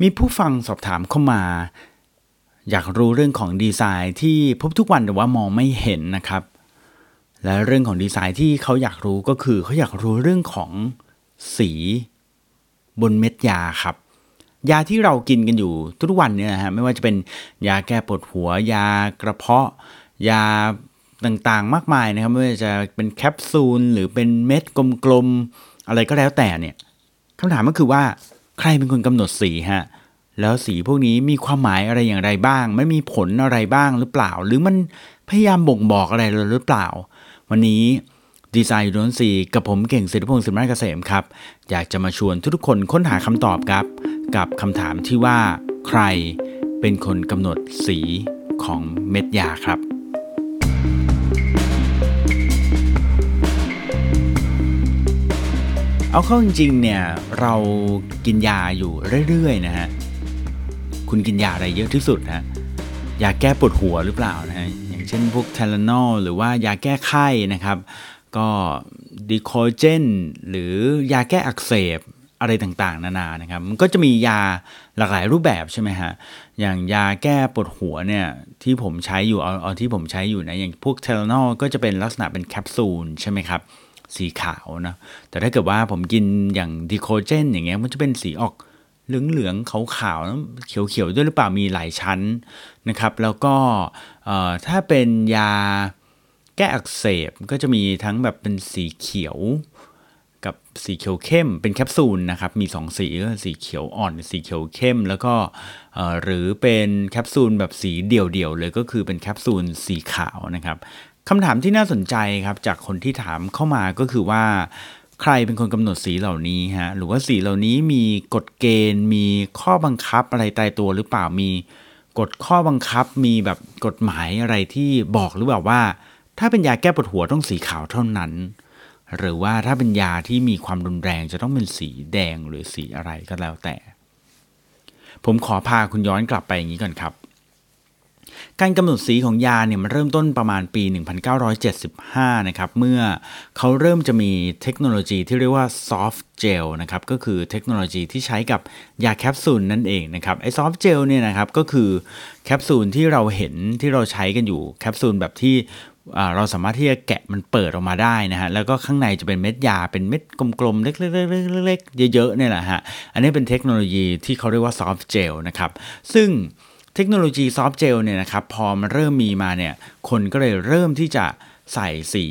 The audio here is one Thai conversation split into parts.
มีผู้ฟังสอบถามเข้ามา อยากรู้เรื่องของดีไซน์ที่พบทุกวันแต่ว่ามองไม่เห็นนะครับ และเรื่องของดีไซน์ที่เขาอยากรู้ก็คือเขาอยากรู้เรื่องของสีบนเม็ดยาครับ ยาที่เรากินกันอยู่ทุกวันเนี่ยนะฮะไม่ว่าจะเป็นยาแก้ปวดหัว ยากระเพาะ ยาต่างๆ มากมายนะครับไม่ว่าจะเป็นแคปซูลหรือเป็นเม็ดกลมๆอะไรก็แล้วแต่เนี่ยคำถามก็คือว่า ใครเป็นคนกำหนดสีฮะแล้วสีพวกนี้มีความหมายอะไรอย่างไรบ้าง ไมันมีผลอะไรบ้างหรือเปล่า หรือมันพยายามบ่งบอกอะไรหรือเปล่า วันนี้ดีไซน์ยูนสีกับผมเก่งศิริพงศ์สิมราเกษมครับ อยากจะมาชวนทุกคนค้นหาคำตอบครับ กับคำถามที่ว่า ใครเป็นคนกำหนดสีของเม็ดยาครับ เอาเข้าจริงๆเนี่ยเรากินยาอยู่เรื่อยๆนะฮะคุณกินยาอะไรเยอะที่สุดฮะยาแก้ปวดหัวหรือเปล่านะฮะอย่างเช่นพวกเทลานอลหรือว่ายาแก้ไข้นะครับ ก็ดีโคเจนหรือยาแก้อักเสบอะไรต่างๆ นานานะครับ มันก็จะมียาหลากหลายรูปแบบใช่ไหมฮะ อย่างยาแก้ปวดหัวเนี่ยที่ผมใช้อยู่เอาเอาที่ผมใช้อยู่นะ อย่างพวกเทลานอลก็จะเป็นลักษณะเป็นแคปซูลใช่ไหมครับ สีขาวนะ แต่ถ้าเกิดว่าผมกินอย่างดีโคเจนอย่างเงี้ยมันจะเป็นสีออกเหลืองๆขาวๆเขียวๆด้วยหรือเปล่ามีหลายชั้นนะครับ แล้วก็ถ้าเป็นยาแก้อักเสบก็จะมีทั้งแบบเป็นสีเขียวกับสีเขียวเข้มเป็นแคปซูลนะครับ มี 2 สีก็สีเขียวอ่อน สีเขียวเข้ม แล้วก็หรือเป็นแคปซูลแบบสีเดี่ยวๆเลยก็คือเป็นแคปซูลสีขาวนะครับ คำถามที่น่าสนใจครับจากคนที่ถามเข้ามาก็คือว่า ใครเป็นคนกำหนดสีเหล่านี้ฮะหรือว่าสีเหล่านี้มีกฎเกณฑ์ มีข้อบังคับอะไรตายตัวหรือเปล่ามีกฎข้อบังคับมีแบบกฎหมายอะไรที่บอกหรือเปล่าว่า ถ้าเป็นยาแก้ปวดหัวต้องสีขาวเท่านั้น หรือว่าถ้าเป็นยาที่มีความรุนแรงจะต้องเป็นสีแดงหรือสีอะไรก็แล้วแต่ ผมขอพาคุณย้อนกลับไปอย่างนี้ก่อนครับ การกำหนดสีของยาเนี่ยมันเริ่มต้นประมาณปี 1975 นะครับ เมื่อเขาเริ่มจะมีเทคโนโลยีที่เรียกว่า soft gel นะครับ ก็คือเทคโนโลยีที่ใช้กับยาแคปซูลนั่นเองนะครับ ไอ้ soft gel เนี่ยนะครับก็คือแคปซูลที่เราเห็นที่เราใช้กันอยู่แคปซูลแบบที่เราสามารถที่จะแกะมันเปิดออกมาได้นะฮะ แล้วก็ข้างในจะเป็นเม็ดยา เป็นเม็ดกลมๆ เล็กๆๆๆเยอะๆเนี่ยแหละฮะ อันนี้เป็นเทคโนโลยีที่เขาเรียกว่า soft gel นะครับ ซึ่ง เทคโนโลยีซอฟต์เจลเนี่ยนะครับพอมันเริ่มมีมาเนี่ยคนก็เลยเริ่มที่จะใส่สี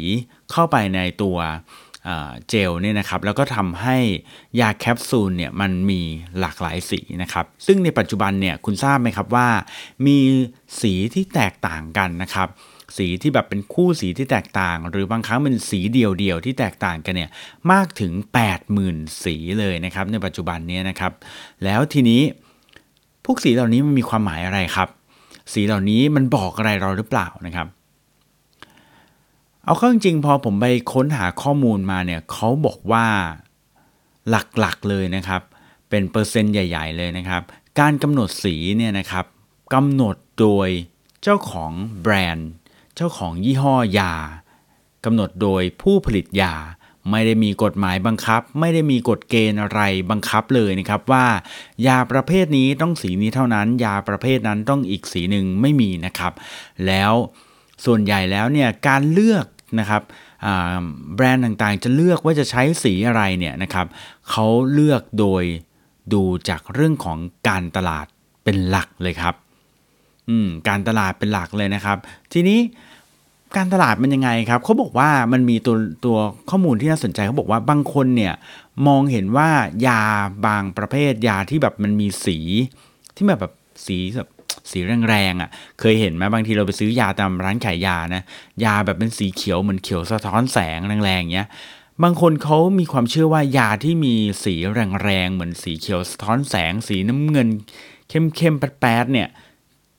เข้าไปในตัวเจลเนี่ยนะครับแล้วก็ทำให้ยาแคปซูลเนี่ยมันมีหลากหลายสีนะครับซึ่งในปัจจุบันเนี่ยคุณทราบไหมครับว่า มีสีที่แตกต่างกันนะครับสีที่แบบเป็นคู่สีที่แตกต่าง หรือบางครั้งเป็นสีเดียวๆที่แตกต่างกันเนี่ยมากถึง 80,000 สีเลยนะครับในปัจจุบันนี้นะครับแล้วทีนี้ พวกสีเหล่านี้มันมีความหมายอะไรครับ สีเหล่านี้มันบอกอะไรเราหรือเปล่านะครับ เอาเข้าจริงๆพอผมไปค้นหาข้อมูลมาเนี่ยเขาบอกว่าหลักๆเลยนะครับ เป็นเปอร์เซ็นต์ใหญ่ ๆ เลยนะครับ การกำหนดสีเนี่ยนะครับกำหนดโดยเจ้าของแบรนด์ เจ้าของยี่ห้อยากำหนดโดยผู้ผลิตยา ไม่ได้มีกฎหมายบังคับ ไม่ได้มีกฎเกณฑ์อะไรบังคับเลยนะครับว่า ยาประเภทนี้ต้องสีนี้เท่านั้น ยาประเภทนั้นต้องอีกสีหนึ่งไม่มีนะครับ แล้วส่วนใหญ่แล้วเนี่ยการเลือกนะครับแบรนด์ต่างๆ จะเลือกว่าจะใช้สีอะไรเนี่ยนะครับเขาเลือกโดยดูจากเรื่องของการตลาดเป็นหลักเลยครับการตลาดเป็นหลักเลยนะครับ ทีนี้ การตลาดมันยังไงครับเขาบอกว่ามันมีตัวตัวข้อมูลที่น่าสนใจเขาบอกว่าบางคนเนี่ยมองเห็นว่ายาบางประเภทยาที่แบบมันมีสีที่แบบแบบสีแบบสีแรงๆอะ่ะ เคยเห็นไหมบางทีเราไปซื้อยาตามร้านขายยานะ ยาแบบเป็นสีเขียวเหมือนเขียวสะท้อนแสงแรงๆเงี้ย บางคนเขามีความเชื่อว่ายาที่มีสีแรงๆเหมือนสีเขียวสะท้อนแสง สีน้ำเงิน เข้มๆแป๊ดๆเนี่ย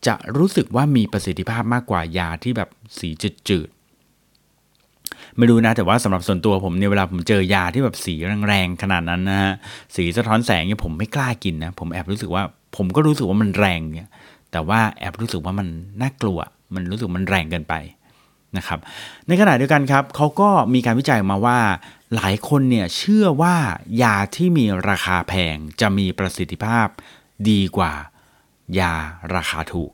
จะรู้สึกว่ามีประสิทธิภาพมากกว่ายาที่แบบสีจืดๆไม่รู้นะแต่ว่าสำหรับส่วนตัวผมเนี่ยเวลาผมเจอยาที่แบบสีแรงๆขนาดนั้นนะฮะสีสะท้อนแสงเนี่ยผมไม่กล้ากินนะผมแอบรู้สึกว่าผมก็รู้สึกว่ามันแรงเนี่ยแต่ว่าแอบรู้สึกว่ามันน่ากลัว มันรู้สึกมันแรงเกินไปนะครับในขณะเดียวกันครับเขาก็มีการวิจัยมาว่า หลายคนเนี่ยเชื่อว่ายาที่มีราคาแพงจะมีประสิทธิภาพดีกว่า ยาราคาถูก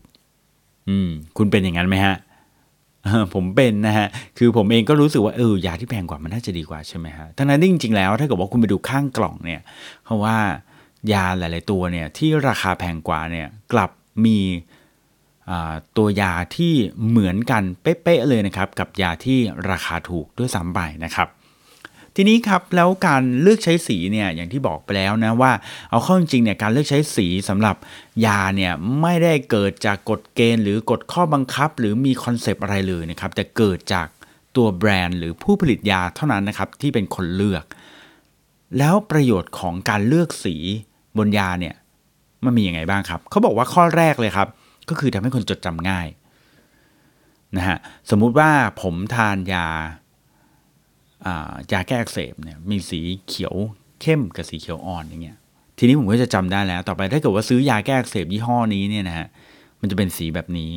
อืม คุณเป็นอย่างนั้นไหมฮะผมเป็นนะฮะ คือผมเองก็รู้สึกว่าเออยาที่แพงกว่ามันน่าจะดีกว่าใช่ไหมฮะทั้งนั้นจริงๆแล้วถ้าเกิดว่าคุณไปดูข้างกล่องเนี่ยเพราะว่ายาหลาย ๆ ตัวเนี่ยที่ราคาแพงกว่าเนี่ยกลับมีตัวยาที่เหมือนกันเป๊ะๆเลยนะครับ กับยาที่ราคาถูกด้วยซ้ำไปนะครับ ทีนี้ครับแล้วการเลือกใช้สีเนี่ยอย่างที่บอกไปแล้วนะว่าเอาเข้าจริงเนี่ยการเลือกใช้สีสำหรับยาเนี่ยไม่ได้เกิดจากกฎเกณฑ์ หรือกฎข้อบังคับ หรือมีคอนเซปต์อะไรเลยนะครับแต่เกิดจากตัวแบรนด์หรือผู้ผลิตยาเท่านั้นนะครับที่เป็นคนเลือก แล้วประโยชน์ของการเลือกสีบนยาเนี่ยมันมีอย่างไงบ้างครับเขาบอกว่าข้อแรกเลยครับ ก็คือทำให้คนจดจำง่ายนะฮะสมมุติว่าผมทานยา ยาแก้อักเสบเนี่ยมีสีเขียวเข้มกับสีเขียวอ่อนอย่างเงี้ยทีนี้ผมก็จะจำได้แล้ว ต่อไปถ้าเกิดว่าซื้อยาแก้อักเสบยี่ห้อนี้เนี่ยนะฮะมันจะเป็นสีแบบนี้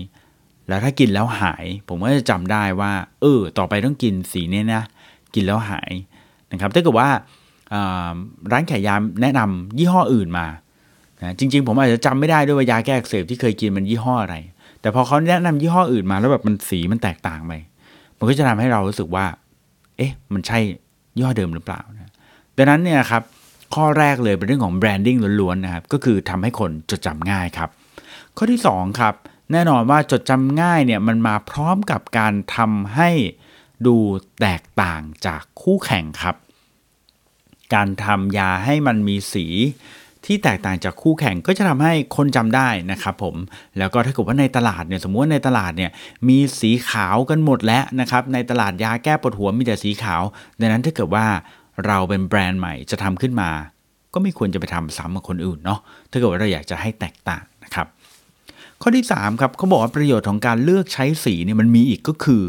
แล้วถ้ากินแล้วหาย ผมก็จะจำได้ว่า เออ ต่อไปต้องกินสีนี้นะกินแล้วหายนะครับถ้าเกิดว่าร้านขายยาแนะนำยี่ห้ออื่นมานะจริง ๆ ผมอาจจะจำไม่ได้ด้วยว่ายาแก้อักเสบที่เคยกินมันยี่ห้ออะไร แต่พอเขาแนะนำยี่ห้ออื่นมาแล้วแบบมันสีมันแตกต่างไปมันก็จะทำให้เรารู้สึกว่า เอ๊ะ มันใช่ย่อเดิมหรือเปล่านะดังนั้นเนี่ยครับข้อแรกเลยเป็นเรื่องของแบรนดิ้งล้วนๆนะครับ ก็คือทำให้คนจดจำง่ายครับ ข้อที่2ครับ แน่นอนว่าจดจำง่ายเนี่ยมันมาพร้อมกับการทำให้ดูแตกต่างจากคู่แข่งครับ การทำยาให้มันมีสี ที่แตกต่างจากคู่แข่งก็จะทำให้คนจำได้นะครับผมแล้วก็ถ้าเกิดว่าในตลาดเนี่ยสมมติว่าในตลาดเนี่ยมีสีขาวกันหมดแล้วนะครับในตลาดยาแก้ปวดหัวมีแต่สีขาว ดังนั้นถ้าเกิดว่าเราเป็นแบรนด์ใหม่จะทำขึ้นมา ก็ไม่ควรจะไปทำซ้ำกับคนอื่นเนาะถ้าเกิดว่าเราอยากจะให้แตกต่างนะครับข้อที่3ครับเขาบอกว่าประโยชน์ของการเลือกใช้สีเนี่ยมันมีอีกก็คือ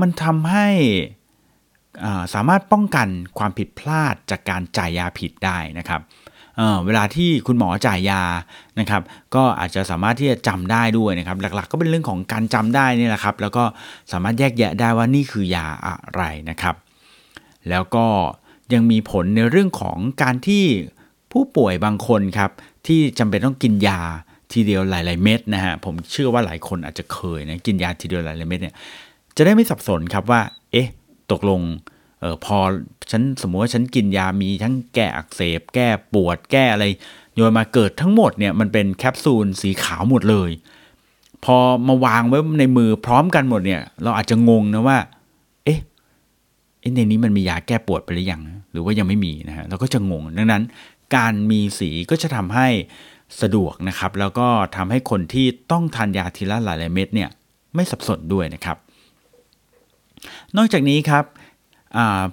มันทำให้สามารถป้องกันความผิดพลาดจากการจ่ายยาผิดได้นะครับ เวลาที่คุณหมอจ่ายยานะครับ ก็อาจจะสามารถที่จะจำได้ด้วยนะครับ หลักๆ ก็เป็นเรื่องของการจำได้นี่แหละครับ แล้วก็สามารถแยกแยะได้ว่านี่คือยาอะไรนะครับ แล้วก็ยังมีผลในเรื่องของการที่ผู้ป่วยบางคนครับที่จำเป็นต้องกินยาทีเดียวหลาย ๆ เม็ดนะฮะผมเชื่อว่าหลายคนอาจจะเคยนะกินยาทีเดียวหลายๆเม็ดเนี่ยจะได้ไม่สับสนครับว่า เอ๊ะ ตกลง ออพอฉันสมมติว่าฉันกินยามีทั้งแก้อักเสบ แก้ปวดแก้อะไรโยนมาเกิดทั้งหมดเนี่ยมันเป็นแคปซูลสีขาวหมดเลย พอมาวางไว้ในมือพร้อมกันหมดเนี่ย เราอาจจะงงนะว่า เอ๊ะในนี้มันมียาแก้ปวดไปหรือยังหรือว่ายังไม่มีนะฮะเราก็จะงง ดังนั้น การมีสีก็จะทำให้สะดวกนะครับ แล้วก็ทำให้คนที่ต้องทานยาทีละหลายเม็ดเนี่ยไม่สับสนด้วยนะครับ นอกจากนี้ครับ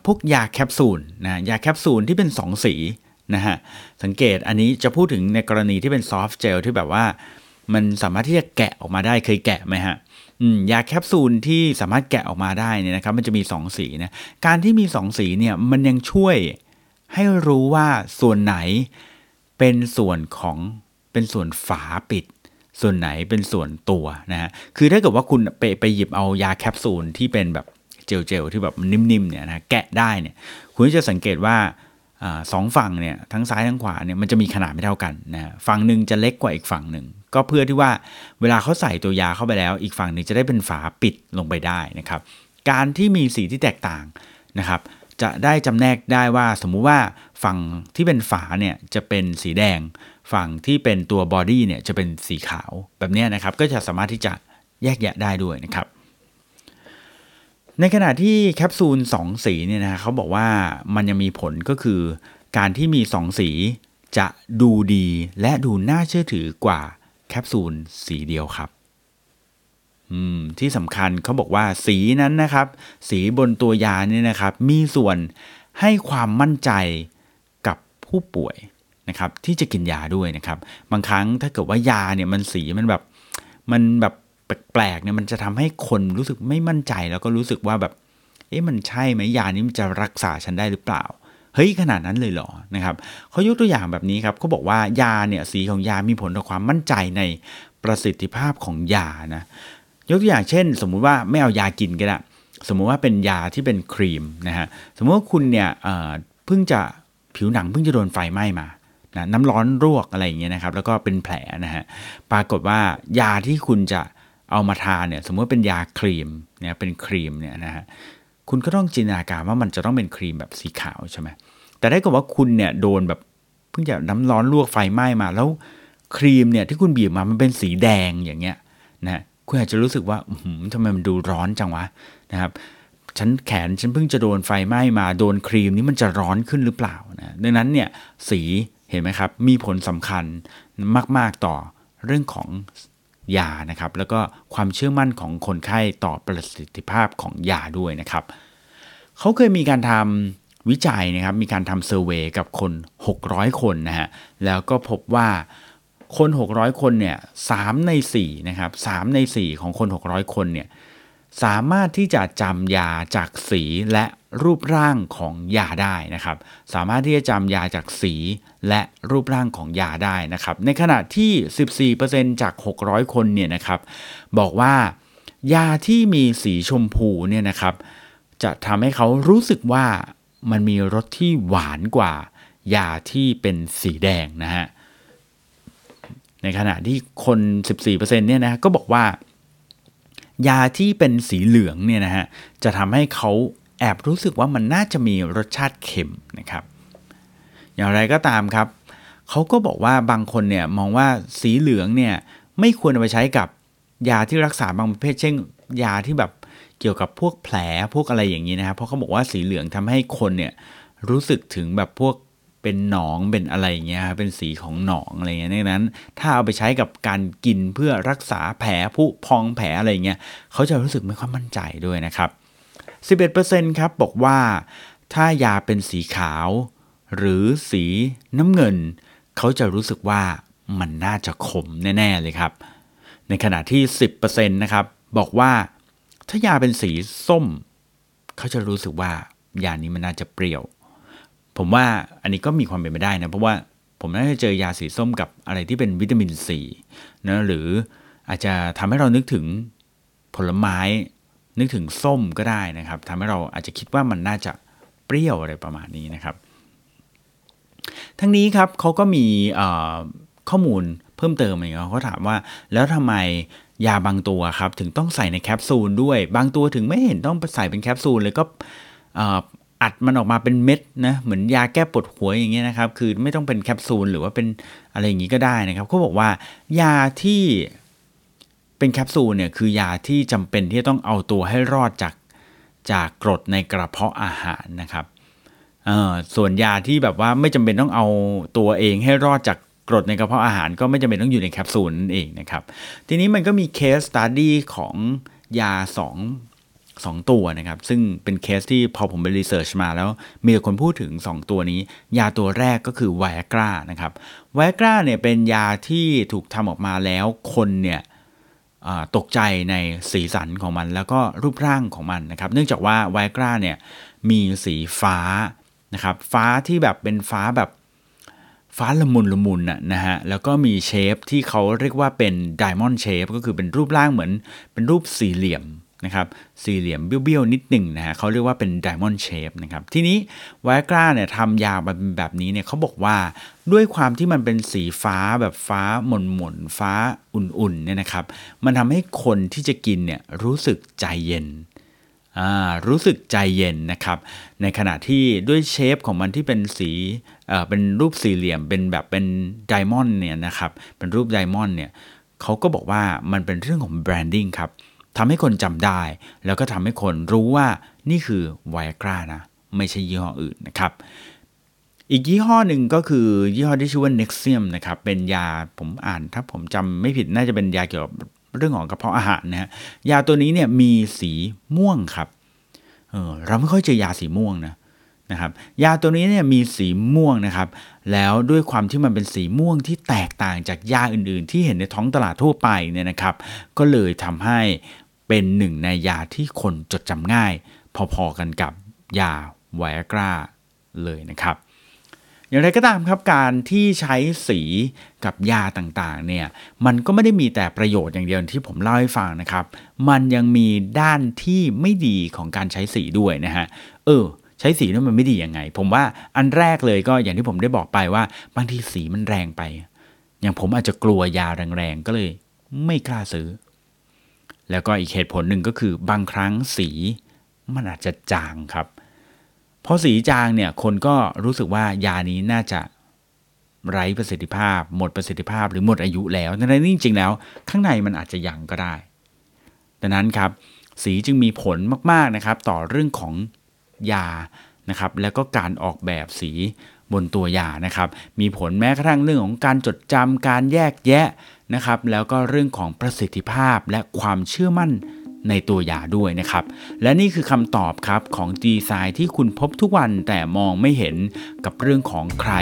พวกยาแคปซูลนะยาแคปซูลที่เป็น 2 สีนะฮะสังเกตอันนี้จะพูดถึงในกรณีที่เป็นซอฟต์เจลที่แบบว่า มันสามารถที่จะแกะออกมาได้เคยแกะไหมฮะยาแคปซูลที่สามารถแกะออกมาได้เนี่ยนะครับมันจะมี 2 สีนะการที่มี 2 สีเนี่ยมันยังช่วยให้รู้ว่าส่วนไหนเป็นส่วนของเป็นส่วนฝาปิด ส่วนไหนเป็นส่วนตัวนะฮะคือถ้าเกิดว่าคุณไปไปหยิบเอายาแคปซูลที่เป็นแบบ เจลๆที่แบบนิ่มๆเนี่ยนะแกะได้เนี่ยคุณจะสังเกตว่าสองฝั่งเนี่ยทั้งซ้ายทั้งขวาเนี่ยมันจะมีขนาดไม่เท่ากันนะฝั่งหนึ่งจะเล็กกว่าอีกฝั่งหนึ่งก็เพื่อที่ว่าเวลาเขาใส่ตัวยาเข้าไปแล้ว อีกฝั่งหนึ่งจะได้เป็นฝาปิดลงไปได้นะครับ การที่มีสีที่แตกต่างนะครับจะได้จำแนกได้ว่าสมมุติว่าฝั่งที่เป็นฝาเนี่ยจะเป็นสีแดง ฝั่งที่เป็นตัว body เนี่ยจะเป็นสีขาวแบบนี้นะครับก็จะสามารถที่จะแยกแยะได้ด้วยนะครับ ในขณะที่แคปซูล2 สีเนี่ยนะเขาบอกว่ามันยังมีผลก็คือ การที่มี 2 สีจะดูดีและดูน่าเชื่อถือกว่าแคปซูลสีเดียวครับอืมที่สำคัญเขาบอกว่าสีนั้นนะครับ สีบนตัวยาเนี่ยนะครับ มีส่วนให้ความมั่นใจกับผู้ป่วยนะครับ ที่จะกินยาด้วยนะครับ บางครั้งถ้าเกิดว่ายาเนี่ยมันสีมันแบบมันแบบ แปลกๆเนี่ยมันจะทำให้คนรู้สึกไม่มั่นใจแล้วก็รู้สึกว่าแบบเอ๊ะมันใช่ไหมยานี้มันจะรักษาฉันได้หรือเปล่าเฮ้ยขนาดนั้นเลยเหรอนะครับเขายกตัวอย่างแบบนี้ครับเขาบอกว่ายาเนี่ยสีของยามีผลต่อความมั่นใจในประสิทธิภาพของยานะยกตัวอย่างเช่น สมมุติว่าไม่เอายากินก็ได้สมมุติว่าเป็นยาที่เป็นครีมนะฮะสมมติว่าคุณเนี่ยเพิ่งจะผิวหนังเพิ่งจะโดนไฟไหม้มานะน้ำร้อนรวกอะไรอย่างเงี้ยนะครับแล้วก็เป็นแผลนะฮะปรากฏว่ายาที่คุณจะ เอามาทานเนี่ยสมมติเป็นยาครีมเนี่ยเป็นครีมเนี่ยนะฮะคุณก็ต้องจินตนาการว่ามันจะต้องเป็นครีมแบบสีขาวใช่ไหมแต่ได้กับว่าคุณเนี่ยโดนแบบเพิ่งจะน้ำร้อนลวกไฟไหม้มาแล้วครีมเนี่ยที่คุณบีบมามันเป็นสีแดงอย่างเงี้ยนะคุณอาจจะรู้สึกว่าทำไมมันดูร้อนจังวะนะครับฉันแขนฉันเพิ่งจะโดนไฟไหม้มาโดนครีมนี้มันจะร้อนขึ้นหรือเปล่านะดังนั้นเนี่ยสีเห็นไหมครับ มีผลสำคัญมาก ๆ ต่อเรื่องของ ยานะครับ แล้วก็ความเชื่อมั่นของคนไข้ต่อประสิทธิภาพของยาด้วยนะครับเขาเคยมีการทำวิจัยนะครับ มีการทำเซอร์เวยกับคน 600 คนนะฮะแล้วก็พบว่าคน 600 คนเนี่ย3ใน4นะครับ3ใน 4 ของคน 600 คนเนี่ยสามารถที่จะจำยาจากสีและ รูปร่างของยาได้นะครับ สามารถที่จะจำยาจากสีและรูปร่างของยาได้นะครับ ในขณะที่ 14%จาก 600 คนเนี่ยนะครับ บอกว่ายาที่มีสีชมพูเนี่ยนะครับ จะทำให้เขารู้สึกว่ามันมีรสที่หวานกว่ายาที่เป็นสีแดงนะฮะ ในขณะที่คน 14%เนี่ยนะก็บอกว่ายาที่เป็นสีเหลืองเนี่ยนะฮะจะทำให้เขา แอบรู้สึกว่ามันน่าจะมีรสชาติเค็มนะครับ อย่างไรก็ตามครับ เขาก็บอกว่าบางคนเนี่ยมองว่าสีเหลืองเนี่ยไม่ควรเอาไปใช้กับยาที่รักษาบางประเภทเช่นยาที่แบบเกี่ยวกับพวกแผลพวกอะไรอย่างนี้นะครับ เพราะเขาบอกว่าสีเหลืองทำให้คนเนี่ยรู้สึกถึงแบบพวกเป็นหนองเป็นอะไรอย่างเงี้ยเป็นสีของหนองอะไรเงี้ยดังนั้น ถ้าเอาไปใช้กับการกินเพื่อรักษาแผลผุพองแผลอะไรเงี้ยเขาจะรู้สึกไม่ค่อยมั่นใจด้วยนะครับ 11%ครับบอกว่า ถ้ายาเป็นสีขาว หรือสีน้ำเงิน เขาจะรู้สึกว่ามันน่าจะขมแน่ ๆ เลยครับ ในขณะที่ 10%นะครับ บอกว่าถ้ายาเป็นสีส้ม เขาจะรู้สึกว่ายานี้มันน่าจะเปรี้ยว ผมว่าอันนี้ก็มีความเป็นไปได้นะ เพราะว่าผมน่าจะเจอยาสีส้มกับอะไรที่เป็นวิตามินซีนะหรืออาจจะทำให้เรานึกถึงผลไม้ นึกถึงส้มก็ได้นะครับทำให้เราอาจจะคิดว่ามันน่าจะเปรี้ยวอะไรประมาณนี้นะครับ ทั้งนี้ครับเขาก็มีข้อมูลเพิ่มเติมอย่างเงี้ยเขาถามว่า แล้วทำไมยาบางตัวครับถึงต้องใส่ในแคปซูลด้วย บางตัวถึงไม่เห็นต้องใส่เป็นแคปซูลเลยก็อัดมันออกมาเป็นเม็ดนะเหมือนยาแก้ปวดหัวอย่างเงี้ยนะครับ คือไม่ต้องเป็นแคปซูลหรือว่าเป็นอะไรอย่างงี้ก็ได้นะครับเขาบอกว่ายาที่ เป็นแคปซูลเนี่ยคือยาที่จำเป็นที่ต้องเอาตัวให้รอดจากจากกรดในกระเพาะอาหารนะครับส่วนยาที่แบบว่าไม่จำเป็นต้องเอาตัวเองให้รอดจากกรดในกระเพาะอาหาร ก็ไม่จำเป็นต้องอยู่ในแคปซูลนั่นเองนะครับ ทีนี้มันก็มี case study ของยา2 2 ตัวนะครับ ซึ่งเป็นเคสที่พอผมไป research มาแล้ว มีคนพูดถึง 2 ตัวนี้ ยาตัวแรกก็คือไวอากรานะครับไวอากราเนี่ยเป็นยาที่ถูกทำออกมาแล้วคนเนี่ย ตกใจในสีสันของมัน แล้วก็รูปร่างของมันนะครับ เนื่องจากว่าไวกราเนี่ยมีสีฟ้านะครับ ฟ้าที่แบบเป็นฟ้าแบบฟ้าละมุนละมุนนะฮะ แล้วก็มีเชฟที่เขาเรียกว่าเป็นไดมอนด์เชฟก็คือเป็นรูปร่างเหมือนเป็นรูปสี่เหลี่ยม นะครับสี่เหลี่ยมเบี้ยวๆนิดหนึ่งนะฮะเขาเรียกว่าเป็นไดมอนด์เชฟนะครับทีนี้ไวกราเนี่ยทำยาแบบนี้เนี่ยเขาบอกว่าด้วยความที่มันเป็นสีฟ้าแบบฟ้าหม่นหม่นฟ้าอุ่นๆเนี่ยนะครับมันทำให้คนที่จะกินเนี่ยรู้สึกใจเย็นรู้สึกใจเย็นนะครับ ในขณะที่ด้วย shape ของมันที่เป็นสีเเป็นรูปสี่เหลี่ยมเป็นแบบเป็น diamond เนี่ยนะครับเป็นรูป diamond เนี่ยเขาก็บอกว่ามันเป็นเรื่องของ branding ครับ ทำให้คนจำได้ แล้วก็ทำให้คนรู้ว่านี่คือไวอากรานะไม่ใช่ยี่ห้ออื่นนะครับอีกยี่ห้อหนึ่งก็คือยี่ห้อที่ชื่อว่า Nexium นะครับเป็นยาผมอ่านถ้าผมจำไม่ผิดน่าจะเป็นยาเกี่ยวกับเรื่องของกระเพาะอาหารนะฮะยาตัวนี้เนี่ยมีสีม่วงครับเออเราไม่ค่อยเจอยาสีม่วงนะนะครับยาตัวนี้เนี่ยมีสีม่วงนะครับ แล้วด้วยความที่มันเป็นสีม่วงที่แตกต่างจากยาอื่นๆ ที่เห็นในท้องตลาดทั่วไปเนี่ยนะครับ ก็เลยทำให้ เป็นหนึ่งในยาที่คนจดจำง่าย พอๆกันกับยาไวอากราเลยนะครับ อย่างไรก็ตามครับการที่ใช้สีกับยาต่างๆเนี่ยมันก็ไม่ได้มีแต่ประโยชน์อย่างเดียวที่ผมเล่าให้ฟังนะครับ มันยังมีด้านที่ไม่ดีของการใช้สีด้วยนะฮะเออใช้สีนั้นมันไม่ดียังไง ผมว่าอันแรกเลยก็อย่างที่ผมได้บอกไปว่า บางทีสีมันแรงไป อย่างผมอาจจะกลัวยาแรงๆ ก็เลยไม่กล้าซื้อ แล้วก็อีกเหตุผลหนึ่งก็คือบางครั้งสีมันอาจจะจางครับพอสีจางเนี่ยคนก็รู้สึกว่ายานี้น่าจะไร้ประสิทธิภาพ หมดประสิทธิภาพหรือหมดอายุแล้วแต่ในนี้จริงๆแล้ว ข้างในมันอาจจะยังก็ได้ ดังนั้นครับสีจึงมีผลมากๆนะครับ ต่อเรื่องของยานะครับ แล้วก็การออกแบบสี บนตัวยานะครับ มีผลแม้กระทั่งเรื่องของการจดจำการแยกแยะนะครับ แล้วก็เรื่องของประสิทธิภาพและความเชื่อมั่นในตัวยาด้วยนะครับ และนี่คือคำตอบครับของดีไซน์ที่คุณพบทุกวันแต่มองไม่เห็นกับเรื่องของใคร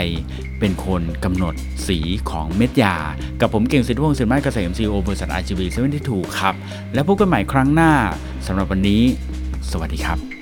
เป็นคนกำหนดสีของเม็ดยา กับผมเก่งสิทธิวงศ์สินไม้เกษมซีโอบริษัทอาร์จีบีเซเว่นที่ถูกครับ แล้วพบกันใหม่ครั้งหน้าสำหรับวันนี้ สวัสดีครับ